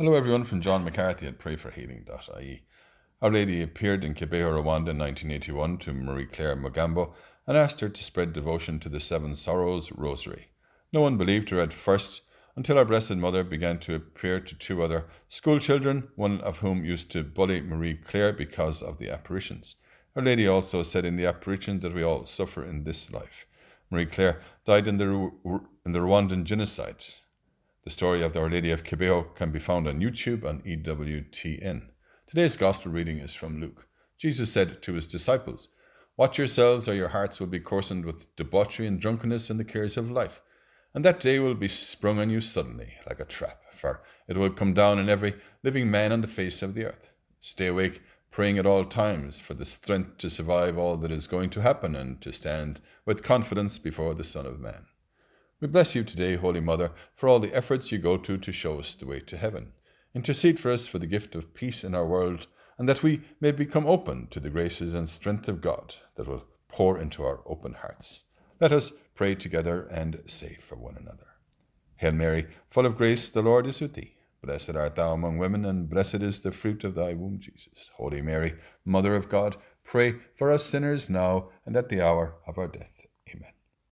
Hello, everyone, from John McCarthy at prayforhealing.ie. Our Lady appeared in Kibeho, Rwanda in 1981 to Marie Claire Mugambo and asked her to spread devotion to the Seven Sorrows Rosary. No one believed her at first until our Blessed Mother began to appear to two other school children, one of whom used to bully Marie Claire because of the apparitions. Our Lady also said in the apparitions that we all suffer in this life. Marie Claire died in the, in the Rwandan genocide. The story of Our Lady of Kibeho can be found on YouTube and EWTN. Today's Gospel reading is from Luke. Jesus said to his disciples, Watch yourselves, or your hearts will be coarsened with debauchery and drunkenness and the cares of life. And that day will be sprung on you suddenly, like a trap, for it will come down on every living man on the face of the earth. Stay awake, praying at all times for the strength to survive all that is going to happen and to stand with confidence before the Son of Man. We bless you today, Holy Mother, for all the efforts you go to to show us the way to heaven. Intercede for us for the gift of peace in our world, and that we may become open to the graces and strength of God that will pour into our open hearts. Let us pray together and say for one another. Hail Mary, full of grace, the Lord is with thee. Blessed art thou among women, and blessed is the fruit of thy womb, Jesus. Holy Mary, Mother of God, pray for us sinners now and at the hour of our death. Amen.